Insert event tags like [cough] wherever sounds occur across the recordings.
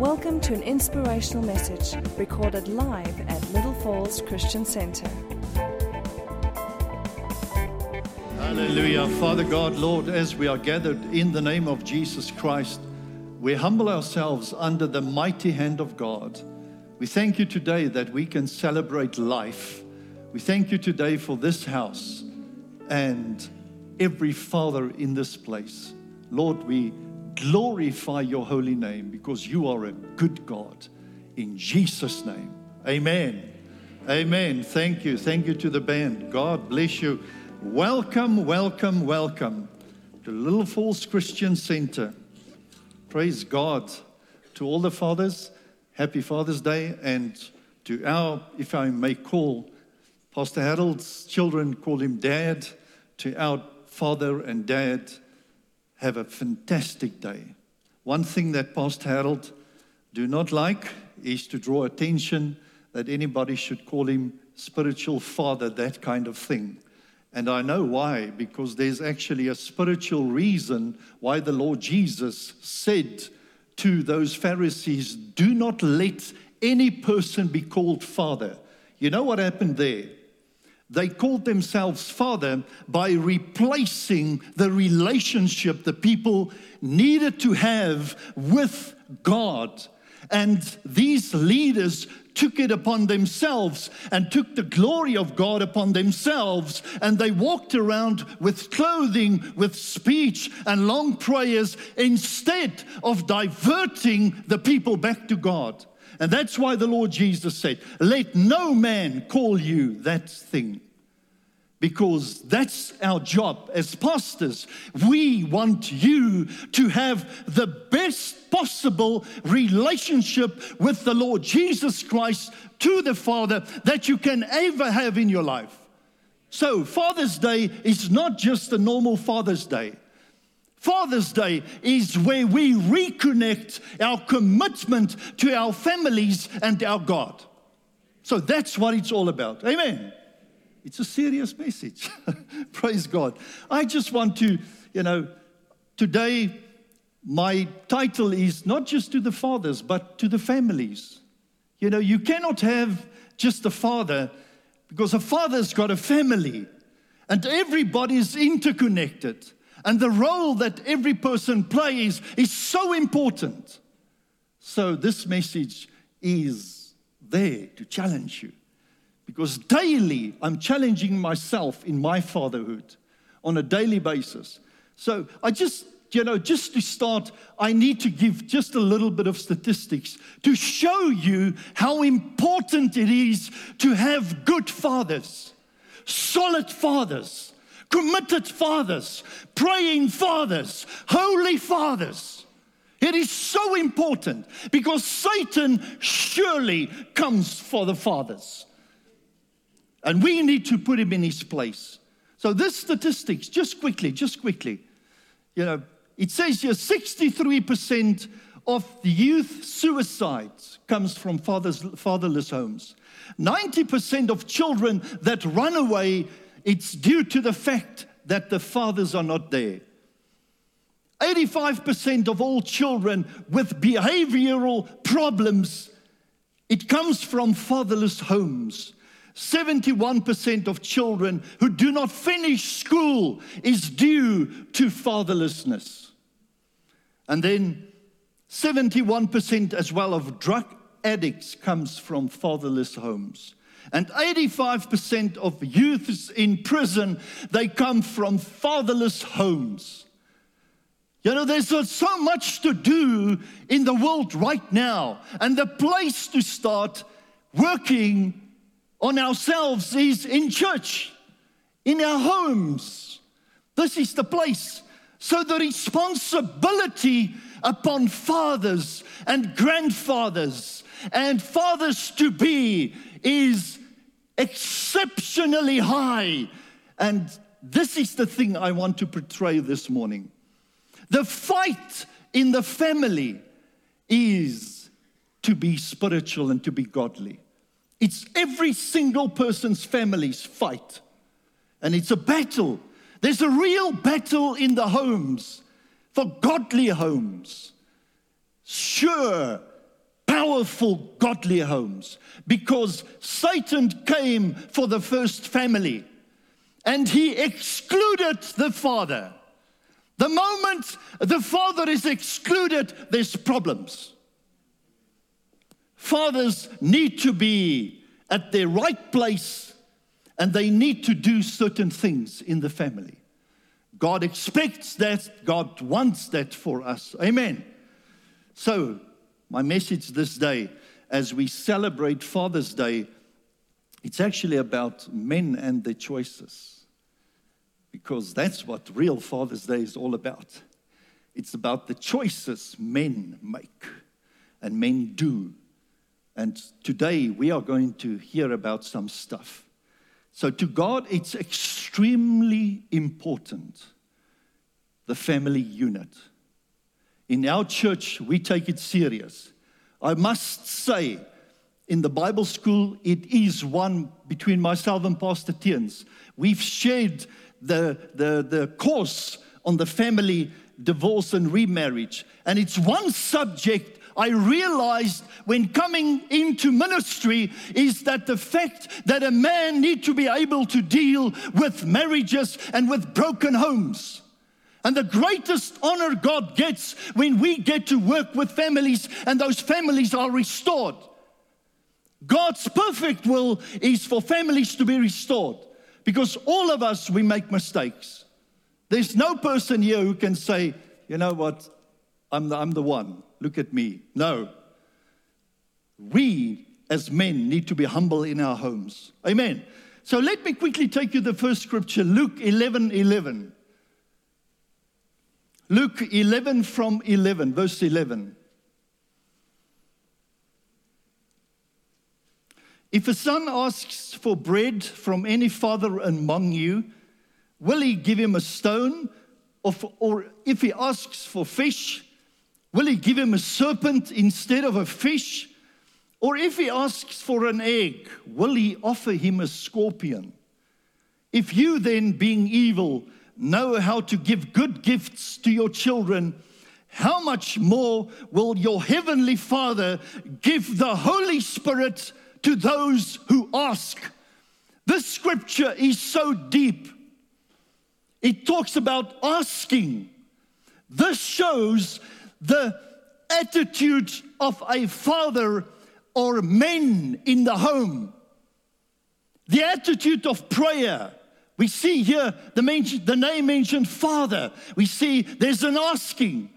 Welcome to an inspirational message recorded live at Little Falls Christian Center. Hallelujah. Father God, Lord, as we are gathered in the name of Jesus Christ, we humble ourselves under the mighty hand of God. We thank you today that we can celebrate life. We thank you today for this house and every father in this place. Lord, we glorify your holy name because you are a good God. In Jesus' name, amen. Amen. Thank you. Thank you to the band. God bless you. Welcome, welcome, welcome to Little Falls Christian Center. Praise God. To all the fathers, happy Father's Day. And to our, if I may call, Pastor Harold's children call him Dad. To our father and dad, have a fantastic day. One thing that Pastor Harold do not like is to draw attention that anybody should call him spiritual father, that kind of thing. And I know why, because there's actually a spiritual reason why the Lord Jesus said to those Pharisees, Do not let any person be called father. You know what happened there? They called themselves father by replacing the relationship the people needed to have with God. And these leaders took it upon themselves and took the glory of God upon themselves. And they walked around with clothing, with speech, and long prayers instead of diverting the people back to God. And that's why the Lord Jesus said, Let no man call you that thing. Because that's our job as pastors. We want you to have the best possible relationship with the Lord Jesus Christ to the Father that you can ever have in your life. So, Father's Day is not just a normal Father's Day. Father's Day is where we reconnect our commitment to our families and our God. So that's what it's all about. Amen. It's a serious message. [laughs] Praise God. I just want to, you know, today my title is not just to the fathers, but to the families. You know, you cannot have just a father because a father's got a family and everybody's interconnected. And the role that every person plays is so important. So, this message is there to challenge you because daily I'm challenging myself in my fatherhood on a daily basis. So, I just you know, just to start, I need to give just a little bit of statistics to show you how important it is to have good fathers, solid fathers, committed fathers, praying fathers, holy fathers. It is so important because Satan surely comes for the fathers. And we need to put him in his place. So, this statistics, just quickly, just quickly, you know, it says here 63% of the youth suicides comes from fathers, fatherless homes. 90% of children that run away, it's due to the fact that the fathers are not there. 85% of all children with behavioral problems, it comes from fatherless homes. 71% of children who do not finish school is due to fatherlessness. And then 71% as well of drug addicts comes from fatherless homes. And 85% of youths in prison, they come from fatherless homes. You know, there's so much to do in the world right now. And the place to start working on ourselves is in church, in our homes. This is the place. So the responsibility upon fathers and grandfathers and fathers to be is exceptionally high. And this is the thing I want to portray this morning. The fight in the family is to be spiritual and to be godly. It's every single person's family's fight. And it's a battle. There's a real battle in the homes for godly homes. Sure, powerful, godly homes because Satan came for the first family and he excluded the father. The moment the father is excluded, there's problems. Fathers need to be at their right place and they need to do certain things in the family. God expects that, God wants that for us. Amen. So, my message this day, as we celebrate Father's Day, it's actually about men and their choices. Because that's what real Father's Day is all about. It's about the choices men make and men do. And today we are going to hear about some stuff. So, to God, it's extremely important the family unit. In our church, we take it serious. I must say, in the Bible school, it is one between myself and Pastor Tiens. We've shared the, the, the course on the family divorce and remarriage. And it's one subject I realized when coming into ministry is that the fact that a man need to be able to deal with marriages and with broken homes. And the greatest honor God gets when we get to work with families and those families are restored. God's perfect will is for families to be restored because all of us, we make mistakes. There's no person here who can say, you know what, I'm the, I'm the one, look at me. No. We as men need to be humble in our homes. Amen. So let me quickly take you the first scripture, Luke 11 11. Luke 11 from 11, verse 11. If a son asks for bread from any father among you, will he give him a stone? Or, for, or if he asks for fish, will he give him a serpent instead of a fish? Or if he asks for an egg, will he offer him a scorpion? If you then, being evil, know how to give good gifts to your children, how much more will your heavenly Father give the Holy Spirit to those who ask? This scripture is so deep. It talks about asking. This shows the attitude of a father or men in the home, the attitude of prayer we see here the, mention, the name mentioned Father. We see there's an asking.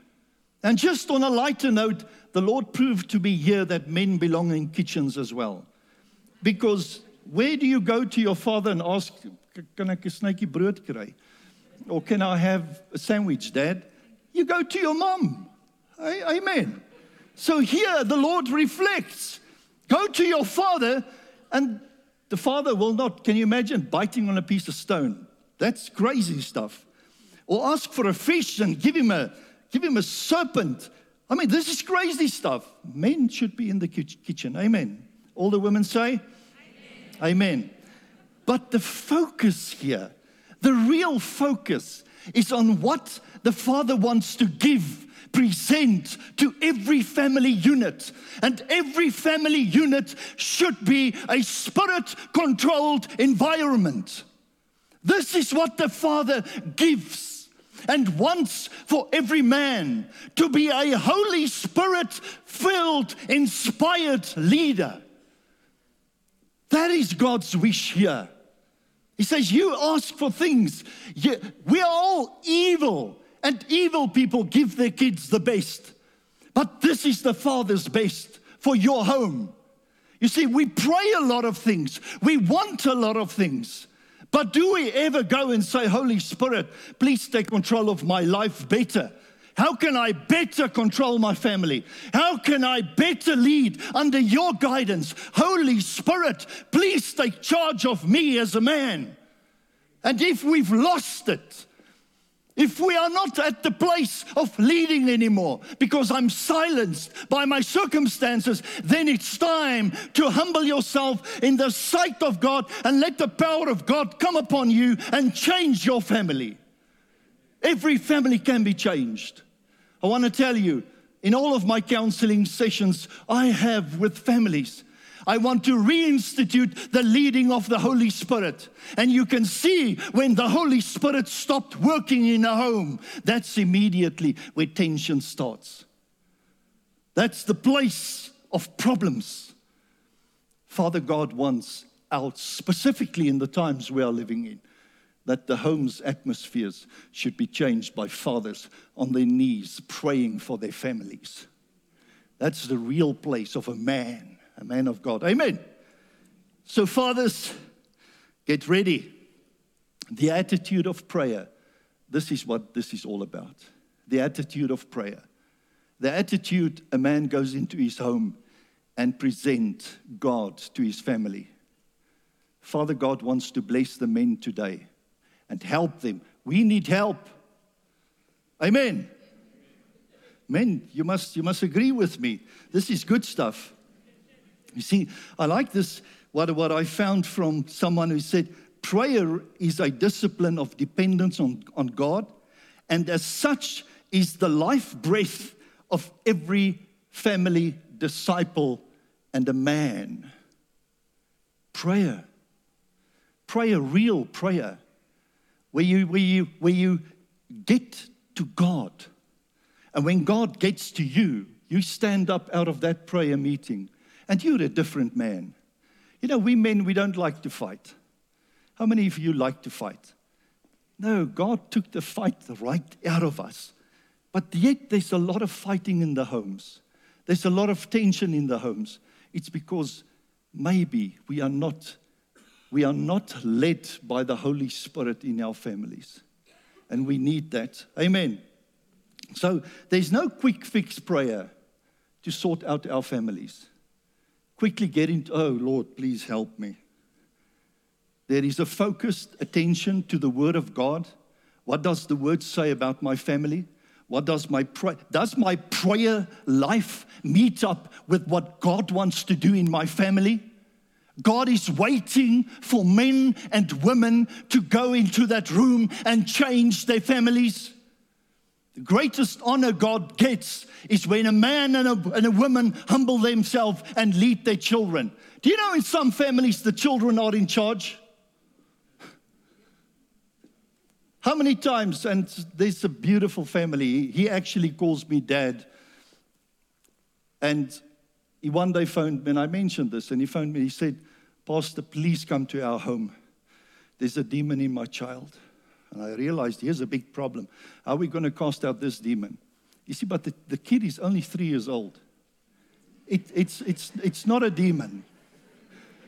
And just on a lighter note, the Lord proved to be here that men belong in kitchens as well. Because where do you go to your father and ask, Can I snytjie brood kry? Or can I have a sandwich, Dad? You go to your mom. Amen. So here the Lord reflects. Go to your father and the father will not, can you imagine, biting on a piece of stone? That's crazy stuff. Or ask for a fish and give him a, give him a serpent. I mean, this is crazy stuff. Men should be in the kitchen. Amen. All the women say? Amen. Amen. But the focus here, the real focus, is on what the Father wants to give present to every family unit. And every family unit should be a spirit controlled environment. This is what the Father gives and wants for every man to be a Holy Spirit filled, inspired leader. That is God's wish here. He says, You ask for things. We are all evil. And evil people give their kids the best. But this is the Father's best for your home. You see, we pray a lot of things, we want a lot of things. But do we ever go and say, Holy Spirit, please take control of my life better? How can I better control my family? How can I better lead under your guidance? Holy Spirit, please take charge of me as a man. And if we've lost it, if we are not at the place of leading anymore because I'm silenced by my circumstances, then it's time to humble yourself in the sight of God and let the power of God come upon you and change your family. Every family can be changed. I want to tell you, in all of my counseling sessions I have with families. I want to reinstitute the leading of the Holy Spirit. And you can see when the Holy Spirit stopped working in a home, that's immediately where tension starts. That's the place of problems. Father God wants out, specifically in the times we are living in, that the home's atmospheres should be changed by fathers on their knees praying for their families. That's the real place of a man, a man of God. Amen. So, fathers, get ready. The attitude of prayer. This is what this is all about. The attitude of prayer. The attitude a man goes into his home and present God to his family. Father God wants to bless the men today and help them. We need help. Amen. Men, you must, you must agree with me. This is good stuff. You see, I like this, what, what I found from someone who said, prayer is a discipline of dependence on, on God, and as such is the life breath of every family disciple and a man. Prayer. Prayer, real prayer, where you, where you, where you get to God. And when God gets to you, you stand up out of that prayer meeting and you're a different man. You know, we men, we don't like to fight. How many of you like to fight? No, God took the fight right out of us. But yet, there's a lot of fighting in the homes. There's a lot of tension in the homes. It's because maybe we are not we are not led by the Holy Spirit in our families. And we need that. Amen. So there's no quick fix prayer to sort out our families. Quickly get into, oh Lord, please help me. There is a focused attention to the Word of God. What does the Word say about my family? What does my? Does my prayer life meet up with what God wants to do in my family? God is waiting for men and women to go into that room and change their families. The greatest honor God gets is when a man and a, and a woman humble themselves and lead their children. Do you know in some families the children are in charge? How many times, and there's a beautiful family, he actually calls me dad. And he one day phoned me, and I mentioned this, and he phoned me. He said, Pastor, please come to our home. There's a demon in my child. And I realized here's a big problem. How are we going to cast out this demon? You see, but the, the kid is only three years old. It, it's, it's, it's not a demon.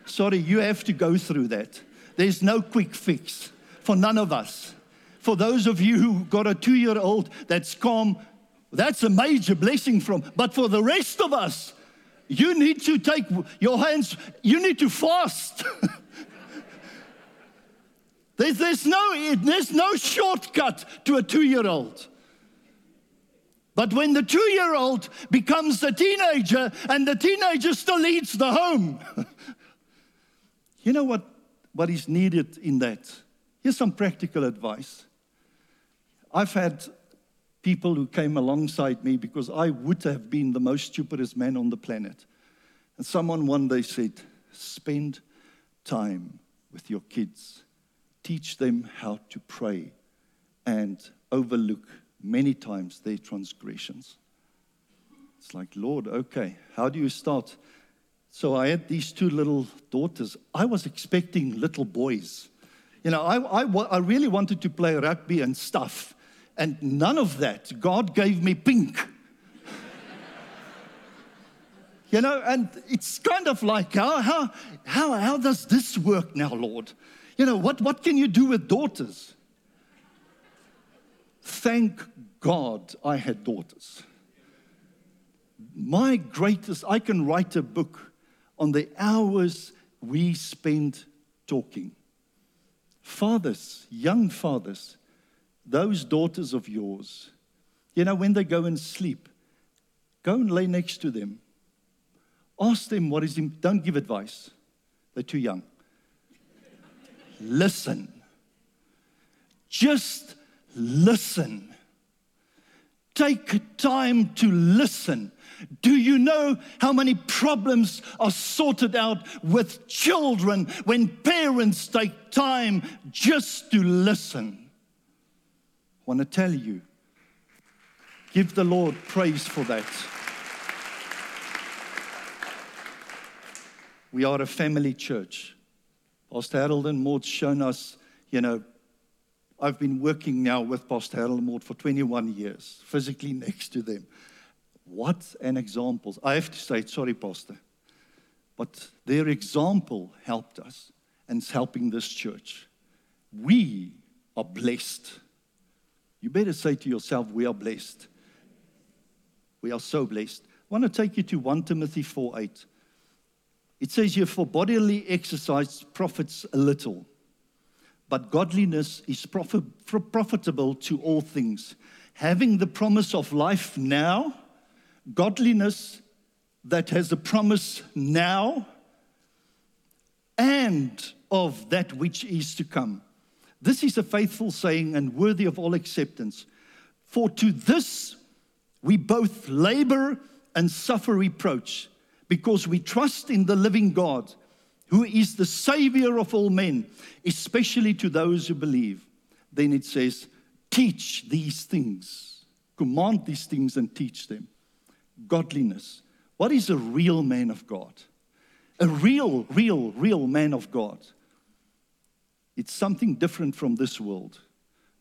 Sorry, you have to go through that. There's no quick fix for none of us for those of you who got a two year old that's calm, that's a major blessing from. But for the rest of us, you need to take your hands, you need to fast. [laughs] there's, there's, no, there's no shortcut to a two year old. But when the two year old becomes a teenager and the teenager still leads the home, [laughs] you know what, what is needed in that? Here's some practical advice. I've had people who came alongside me because I would have been the most stupidest man on the planet. And someone one day said, Spend time with your kids, teach them how to pray, and overlook many times their transgressions. It's like, Lord, okay, how do you start? So I had these two little daughters. I was expecting little boys. You know, I, I, I really wanted to play rugby and stuff. And none of that. God gave me pink. you know, and it's kind of like, how, how, how, how does this work now, Lord? You know, what, what can you do with daughters? Thank God I had daughters. My greatest, I can write a book on the hours we spent talking. Fathers, young fathers, those daughters of yours, you know, when they go and sleep, go and lay next to them. Ask them what is, don't give advice. They're too young. Listen. Just listen. Take time to listen. Do you know how many problems are sorted out with children when parents take time just to listen? I want to tell you, give the Lord praise for that. We are a family church. Pastor Harold and Maud's shown us, you know, I've been working now with Pastor Harold and Maud for 21 years, physically next to them. What an example. I have to say, sorry, Pastor, but their example helped us and is helping this church. We are blessed. You better say to yourself, We are blessed. We are so blessed. I want to take you to 1 Timothy 4 8. It says here, For bodily exercise profits a little, but godliness is profit, profitable to all things, having the promise of life now, godliness that has a promise now, and of that which is to come. This is a faithful saying and worthy of all acceptance. For to this we both labor and suffer reproach because we trust in the living God, who is the Savior of all men, especially to those who believe. Then it says, Teach these things, command these things, and teach them. Godliness. What is a real man of God? A real, real, real man of God. It's something different from this world.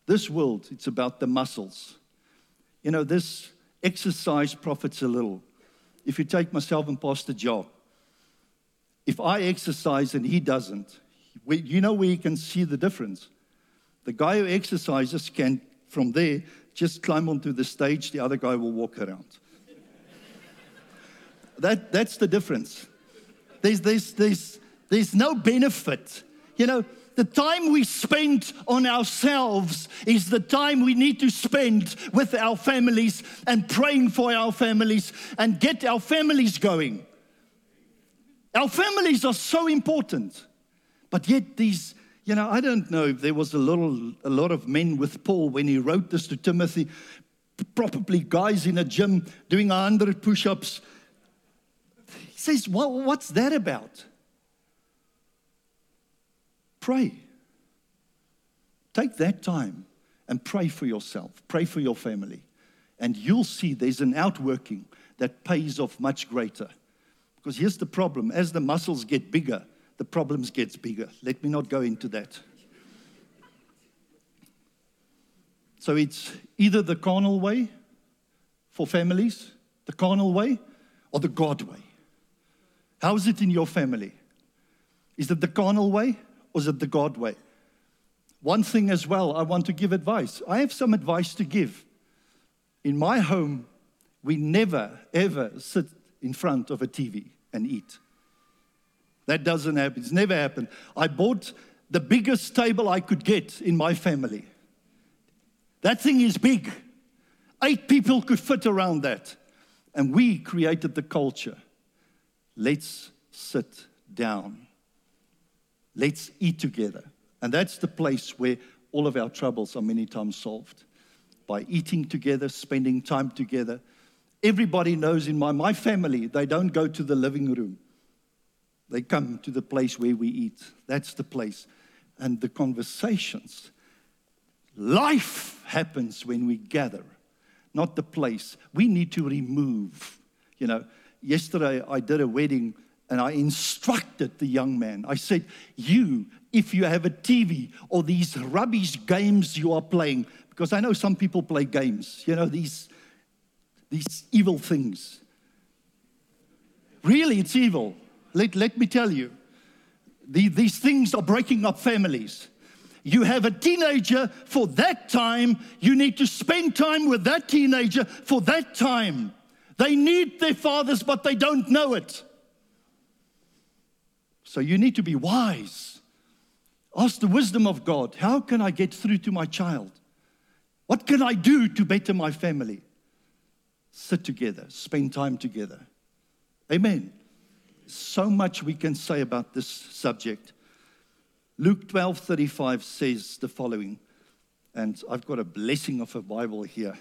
This world, it's about the muscles. You know, this exercise profits a little if you take myself and Pastor Joe, if I exercise and he doesn't, we, you know where you can see the difference. The guy who exercises can, from there, just climb onto the stage, the other guy will walk around. [laughs] that, that's the difference. There's, there's, there's, there's no benefit. You know, the time we spend on ourselves is the time we need to spend with our families and praying for our families and get our families going. Our families are so important. But yet, these, you know, I don't know if there was a, little, a lot of men with Paul when he wrote this to Timothy, probably guys in a gym doing 100 push ups. He says, well, What's that about? Pray. Take that time and pray for yourself, pray for your family, and you'll see there's an outworking that pays off much greater. Because here's the problem as the muscles get bigger, the problems gets bigger. Let me not go into that. So it's either the carnal way for families, the carnal way, or the God way. How is it in your family? Is it the carnal way or is it the God way? One thing as well, I want to give advice. I have some advice to give. In my home, we never, ever sit in front of a TV and eat. That doesn't happen. It's never happened. I bought the biggest table I could get in my family. That thing is big. Eight people could fit around that. And we created the culture. Let's sit down. Let's eat together. And that's the place where all of our troubles are many times solved by eating together, spending time together. Everybody knows in my, my family, they don't go to the living room. They come to the place where we eat. That's the place. And the conversations. Life happens when we gather, not the place. We need to remove. You know, yesterday I did a wedding and I instructed the young man. I said, You, if you have a TV or these rubbish games you are playing, because I know some people play games, you know, these, these evil things. Really, it's evil. Let, let me tell you. The, these things are breaking up families. You have a teenager for that time, you need to spend time with that teenager for that time. They need their fathers, but they don't know it. So you need to be wise. Ask the wisdom of God. How can I get through to my child? What can I do to better my family? Sit together, spend time together. Amen. So much we can say about this subject. Luke 12:35 says the following, and I've got a blessing of a Bible here.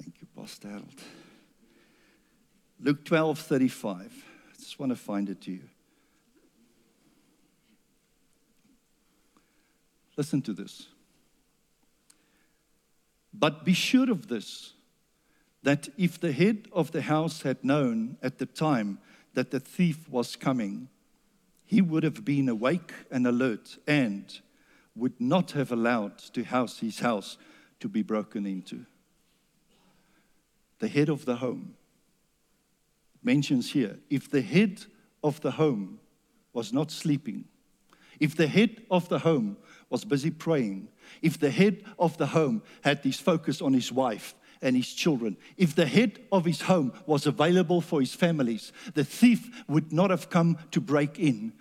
Thank you, Pastor Harold. Luke 12 35. I just want to find it to you. Listen to this. But be sure of this that if the head of the house had known at the time that the thief was coming, he would have been awake and alert and would not have allowed to house his house to be broken into. The head of the home mentions here if the head of the home was not sleeping, if the head of the home was busy praying, if the head of the home had his focus on his wife and his children, if the head of his home was available for his families, the thief would not have come to break in.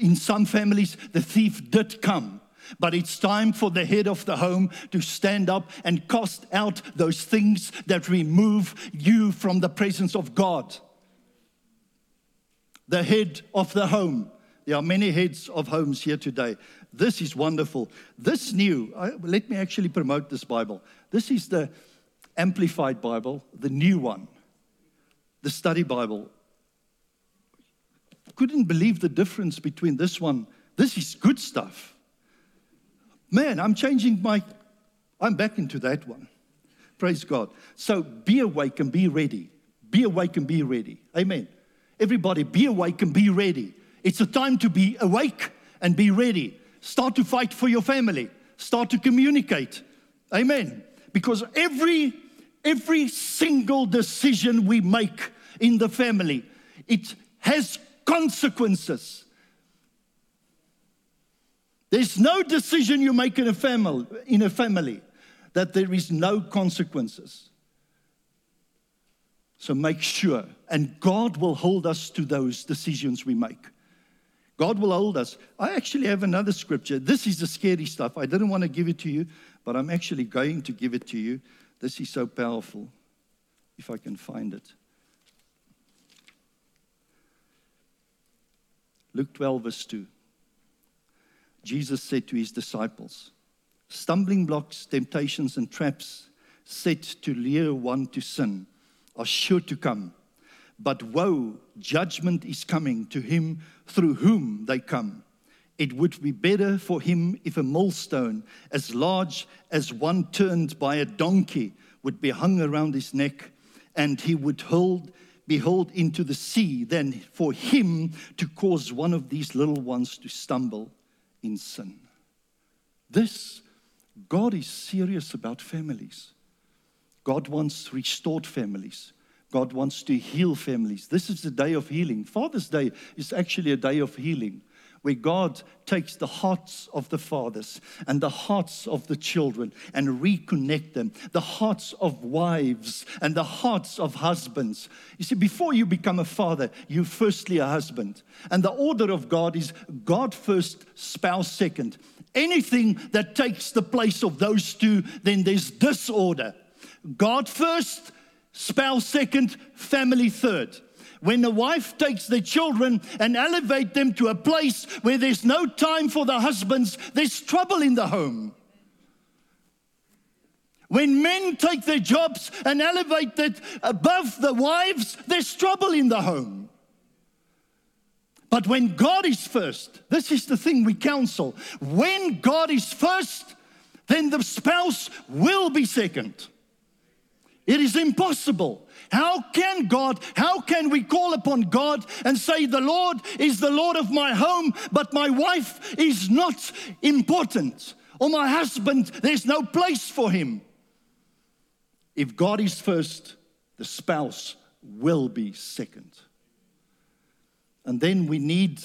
In some families, the thief did come. But it's time for the head of the home to stand up and cast out those things that remove you from the presence of God. The head of the home. There are many heads of homes here today. This is wonderful. This new, uh, let me actually promote this Bible. This is the Amplified Bible, the new one, the study Bible. Couldn't believe the difference between this one. This is good stuff. Man, I'm changing my, I'm back into that one. Praise God. So be awake and be ready. Be awake and be ready. Amen. Everybody, be awake and be ready. It's a time to be awake and be ready. Start to fight for your family. Start to communicate. Amen. Because every every single decision we make in the family, it has consequences. There's no decision you make in a family in a family that there is no consequences. So make sure, and God will hold us to those decisions we make. God will hold us. I actually have another scripture. This is the scary stuff. I didn't want to give it to you, but I'm actually going to give it to you. This is so powerful, if I can find it. Luke 12, verse 2. Jesus said to his disciples, Stumbling blocks, temptations, and traps set to lure one to sin are sure to come but woe, judgment is coming to him through whom they come. It would be better for him if a millstone as large as one turned by a donkey would be hung around his neck and he would hold, be hurled into the sea than for him to cause one of these little ones to stumble in sin. This, God is serious about families. God wants restored families. God wants to heal families. This is the day of healing. Father's Day is actually a day of healing where God takes the hearts of the fathers and the hearts of the children and reconnect them, the hearts of wives and the hearts of husbands. You see, before you become a father, you firstly a husband. And the order of God is God first, spouse second. Anything that takes the place of those two, then there's disorder. God first, spouse second, family third. When the wife takes the children and elevate them to a place where there's no time for the husbands, there's trouble in the home. When men take their jobs and elevate it above the wives, there's trouble in the home. But when God is first, this is the thing we counsel. When God is first, then the spouse will be second. It is impossible. How can God, how can we call upon God and say, The Lord is the Lord of my home, but my wife is not important, or my husband, there's no place for him? If God is first, the spouse will be second. And then we need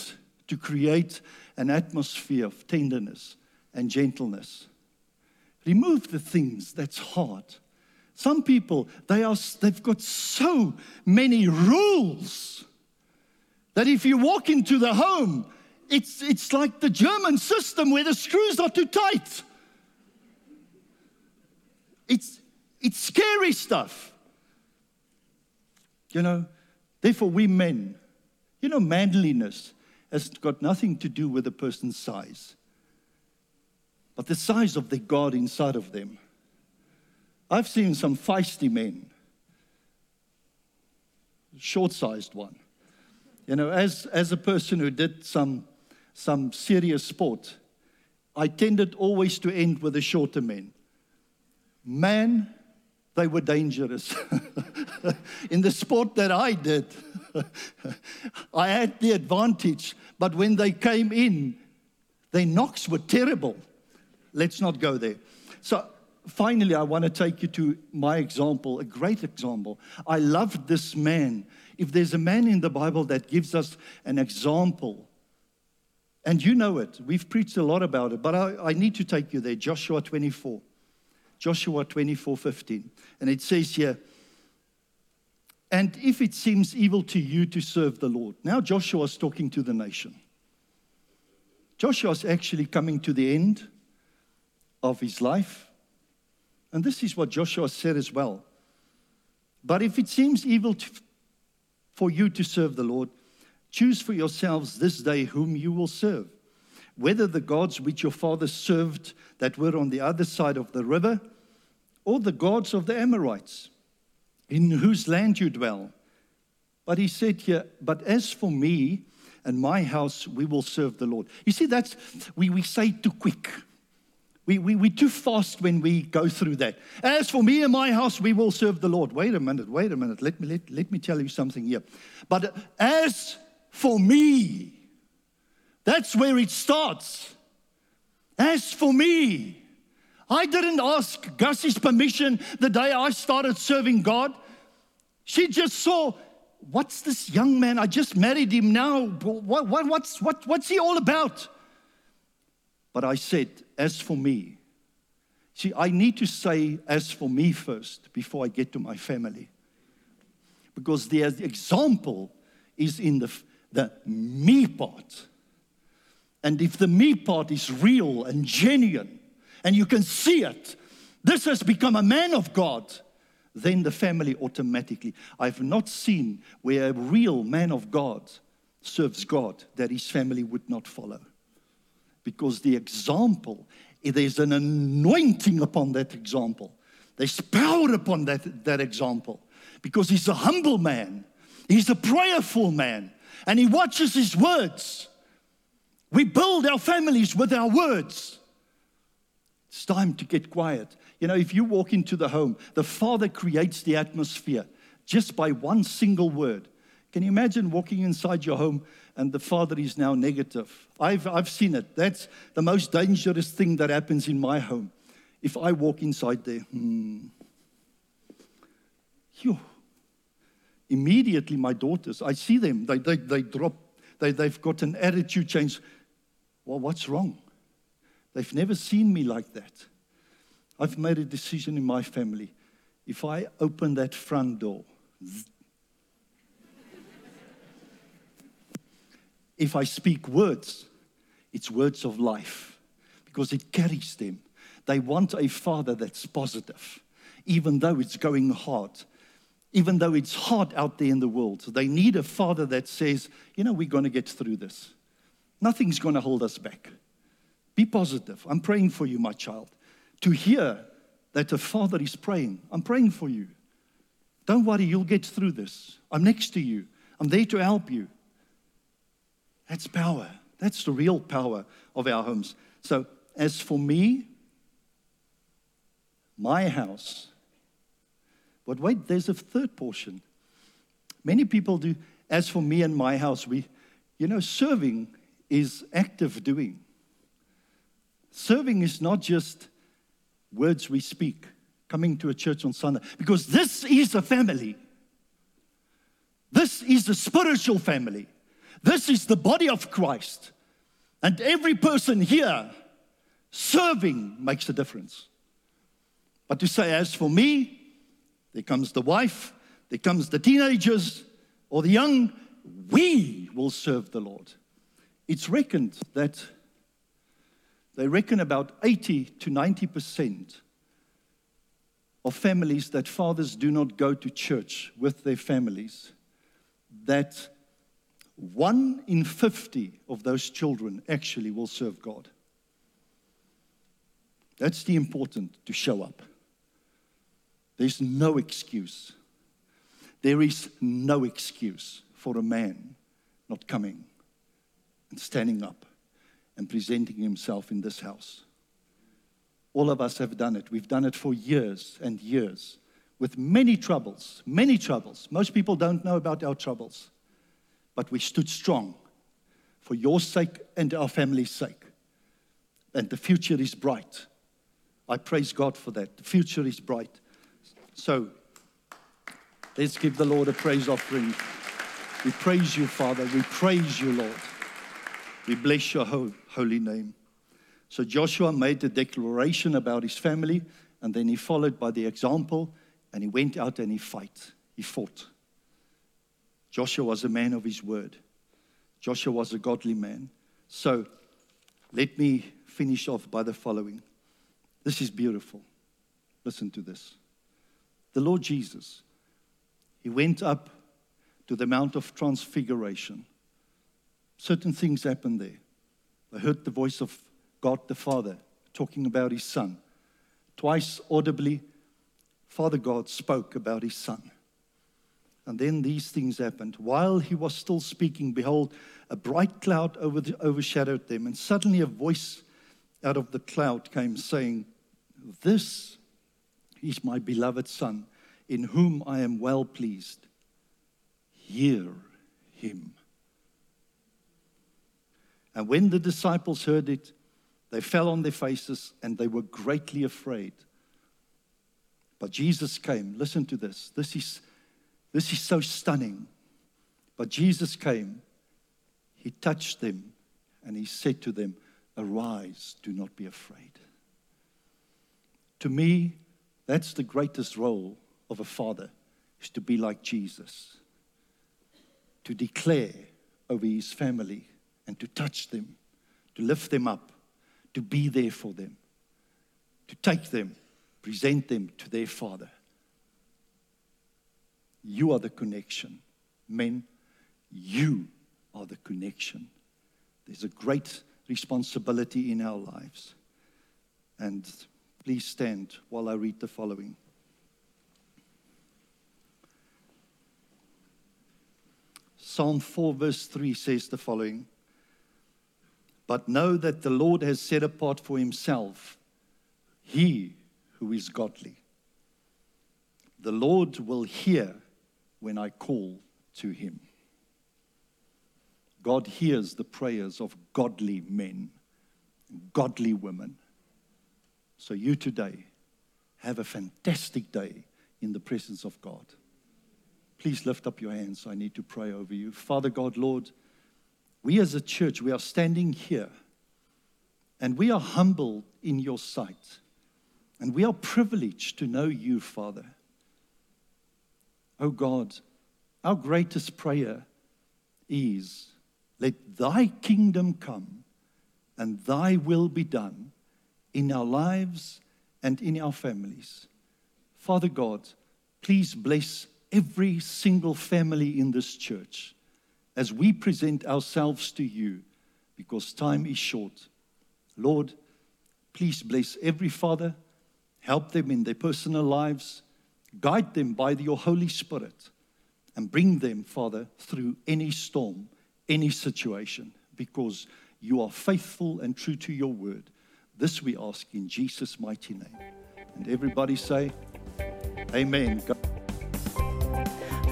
to create an atmosphere of tenderness and gentleness. Remove the things that's hard some people, they are, they've got so many rules that if you walk into the home, it's, it's like the German system where the screws are too tight. It's, it's scary stuff. You know, therefore, we men, you know, manliness has got nothing to do with a person's size, but the size of the God inside of them. I've seen some feisty men. short sized one. You know, as, as a person who did some, some serious sport, I tended always to end with the shorter men. Man, they were dangerous. [laughs] In the sport that I did, [laughs] I had the advantage, but when they came in, their knocks were terrible. Let's not go there. So, finally, I want to take you to my example, a great example. I love this man. If there's a man in the Bible that gives us an example, and you know it, we've preached a lot about it, but I, I need to take you there. Joshua 24. Joshua 24 15. And it says here, and if it seems evil to you to serve the Lord. Now Joshua is talking to the nation. Joshua is actually coming to the end of his life. And this is what Joshua said as well. But if it seems evil to, for you to serve the Lord, choose for yourselves this day whom you will serve, whether the gods which your fathers served that were on the other side of the river, or the gods of the Amorites, in whose land you dwell. But he said here, But as for me and my house, we will serve the Lord. You see, that's, we, we say too quick. We, we, we're too fast when we go through that. As for me and my house, we will serve the Lord. Wait a minute, wait a minute. Let me, let, let me tell you something here. But uh, as for me, that's where it starts. As for me, I didn't ask Gussie's permission the day I started serving God. She just saw, what's this young man? I just married him now. What, what, what's, what, what's he all about? But I said, as for me, see, I need to say, as for me first before I get to my family. Because the example is in the, the me part. And if the me part is real and genuine, and you can see it, this has become a man of God, then the family automatically. I've not seen where a real man of God serves God that his family would not follow. Because the example, there's an anointing upon that example. There's power upon that, that example. Because he's a humble man, he's a prayerful man, and he watches his words. We build our families with our words. It's time to get quiet. You know, if you walk into the home, the Father creates the atmosphere just by one single word. Can you imagine walking inside your home and the Father is now negative? I've, I've seen it. That's the most dangerous thing that happens in my home. If I walk inside there, hmm. Phew. Immediately, my daughters, I see them, they, they, they drop, they, they've got an attitude change. Well, what's wrong? They've never seen me like that. I've made a decision in my family. If I open that front door, if I speak words, it's words of life because it carries them. They want a father that's positive, even though it's going hard, even though it's hard out there in the world. They need a father that says, you know, we're going to get through this. Nothing's going to hold us back. Be positive. I'm praying for you, my child. To hear that a father is praying, I'm praying for you. Don't worry, you'll get through this. I'm next to you, I'm there to help you. That's power. That's the real power of our homes. So, as for me, my house, but wait, there's a third portion. Many people do, as for me and my house, we, you know, serving is active doing. Serving is not just words we speak, coming to a church on Sunday, because this is a family. This is a spiritual family. This is the body of Christ. And every person here serving makes a difference. But to say, as for me, there comes the wife, there comes the teenagers or the young, we will serve the Lord. It's reckoned that they reckon about 80 to 90% of families that fathers do not go to church with their families, that one in 50 of those children actually will serve God. That's the important to show up. There's no excuse. There is no excuse for a man not coming and standing up and presenting himself in this house. All of us have done it. We've done it for years and years with many troubles, many troubles. Most people don't know about our troubles, but we stood strong for your sake and our family's sake. And the future is bright. I praise God for that. The future is bright. So let's give the Lord a praise offering. We praise you, Father. We praise you, Lord. We bless your holy name. So Joshua made the declaration about his family, and then he followed by the example, and he went out and he fight. He fought. Joshua was a man of his word. Joshua was a godly man. So let me finish off by the following. This is beautiful. Listen to this. The Lord Jesus, he went up to the Mount of Transfiguration. Certain things happened there. I heard the voice of God the Father talking about his Son. Twice audibly, Father God spoke about his Son. And then these things happened. While he was still speaking, behold, a bright cloud over the, overshadowed them, and suddenly a voice out of the cloud came saying, This is my beloved Son, in whom I am well pleased. Hear him. And when the disciples heard it, they fell on their faces and they were greatly afraid. But Jesus came. Listen to this. This is, this is so stunning. But Jesus came, he touched them, and he said to them, Arise, do not be afraid. To me, that's the greatest role of a father, is to be like Jesus, to declare over his family and to touch them, to lift them up, to be there for them, to take them, present them to their father. You are the connection. Men, you are the connection. There's a great responsibility in our lives. And please stand while I read the following. Psalm 4, verse 3 says the following But know that the Lord has set apart for himself he who is godly. The Lord will hear when I call to him. God hears the prayers of godly men, godly women. So, you today have a fantastic day in the presence of God. Please lift up your hands. I need to pray over you. Father God, Lord, we as a church, we are standing here and we are humble in your sight. And we are privileged to know you, Father. Oh God, our greatest prayer is let thy kingdom come and thy will be done in our lives and in our families. Father God, please bless every single family in this church as we present ourselves to you because time is short. Lord, please bless every father, help them in their personal lives, guide them by your Holy Spirit, and bring them, Father, through any storm any situation because you are faithful and true to your word. This we ask in Jesus' mighty name. And everybody say, Amen.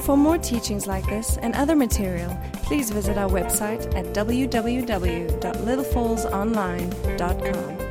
For more teachings like this and other material, please visit our website at www.littlefallsonline.com.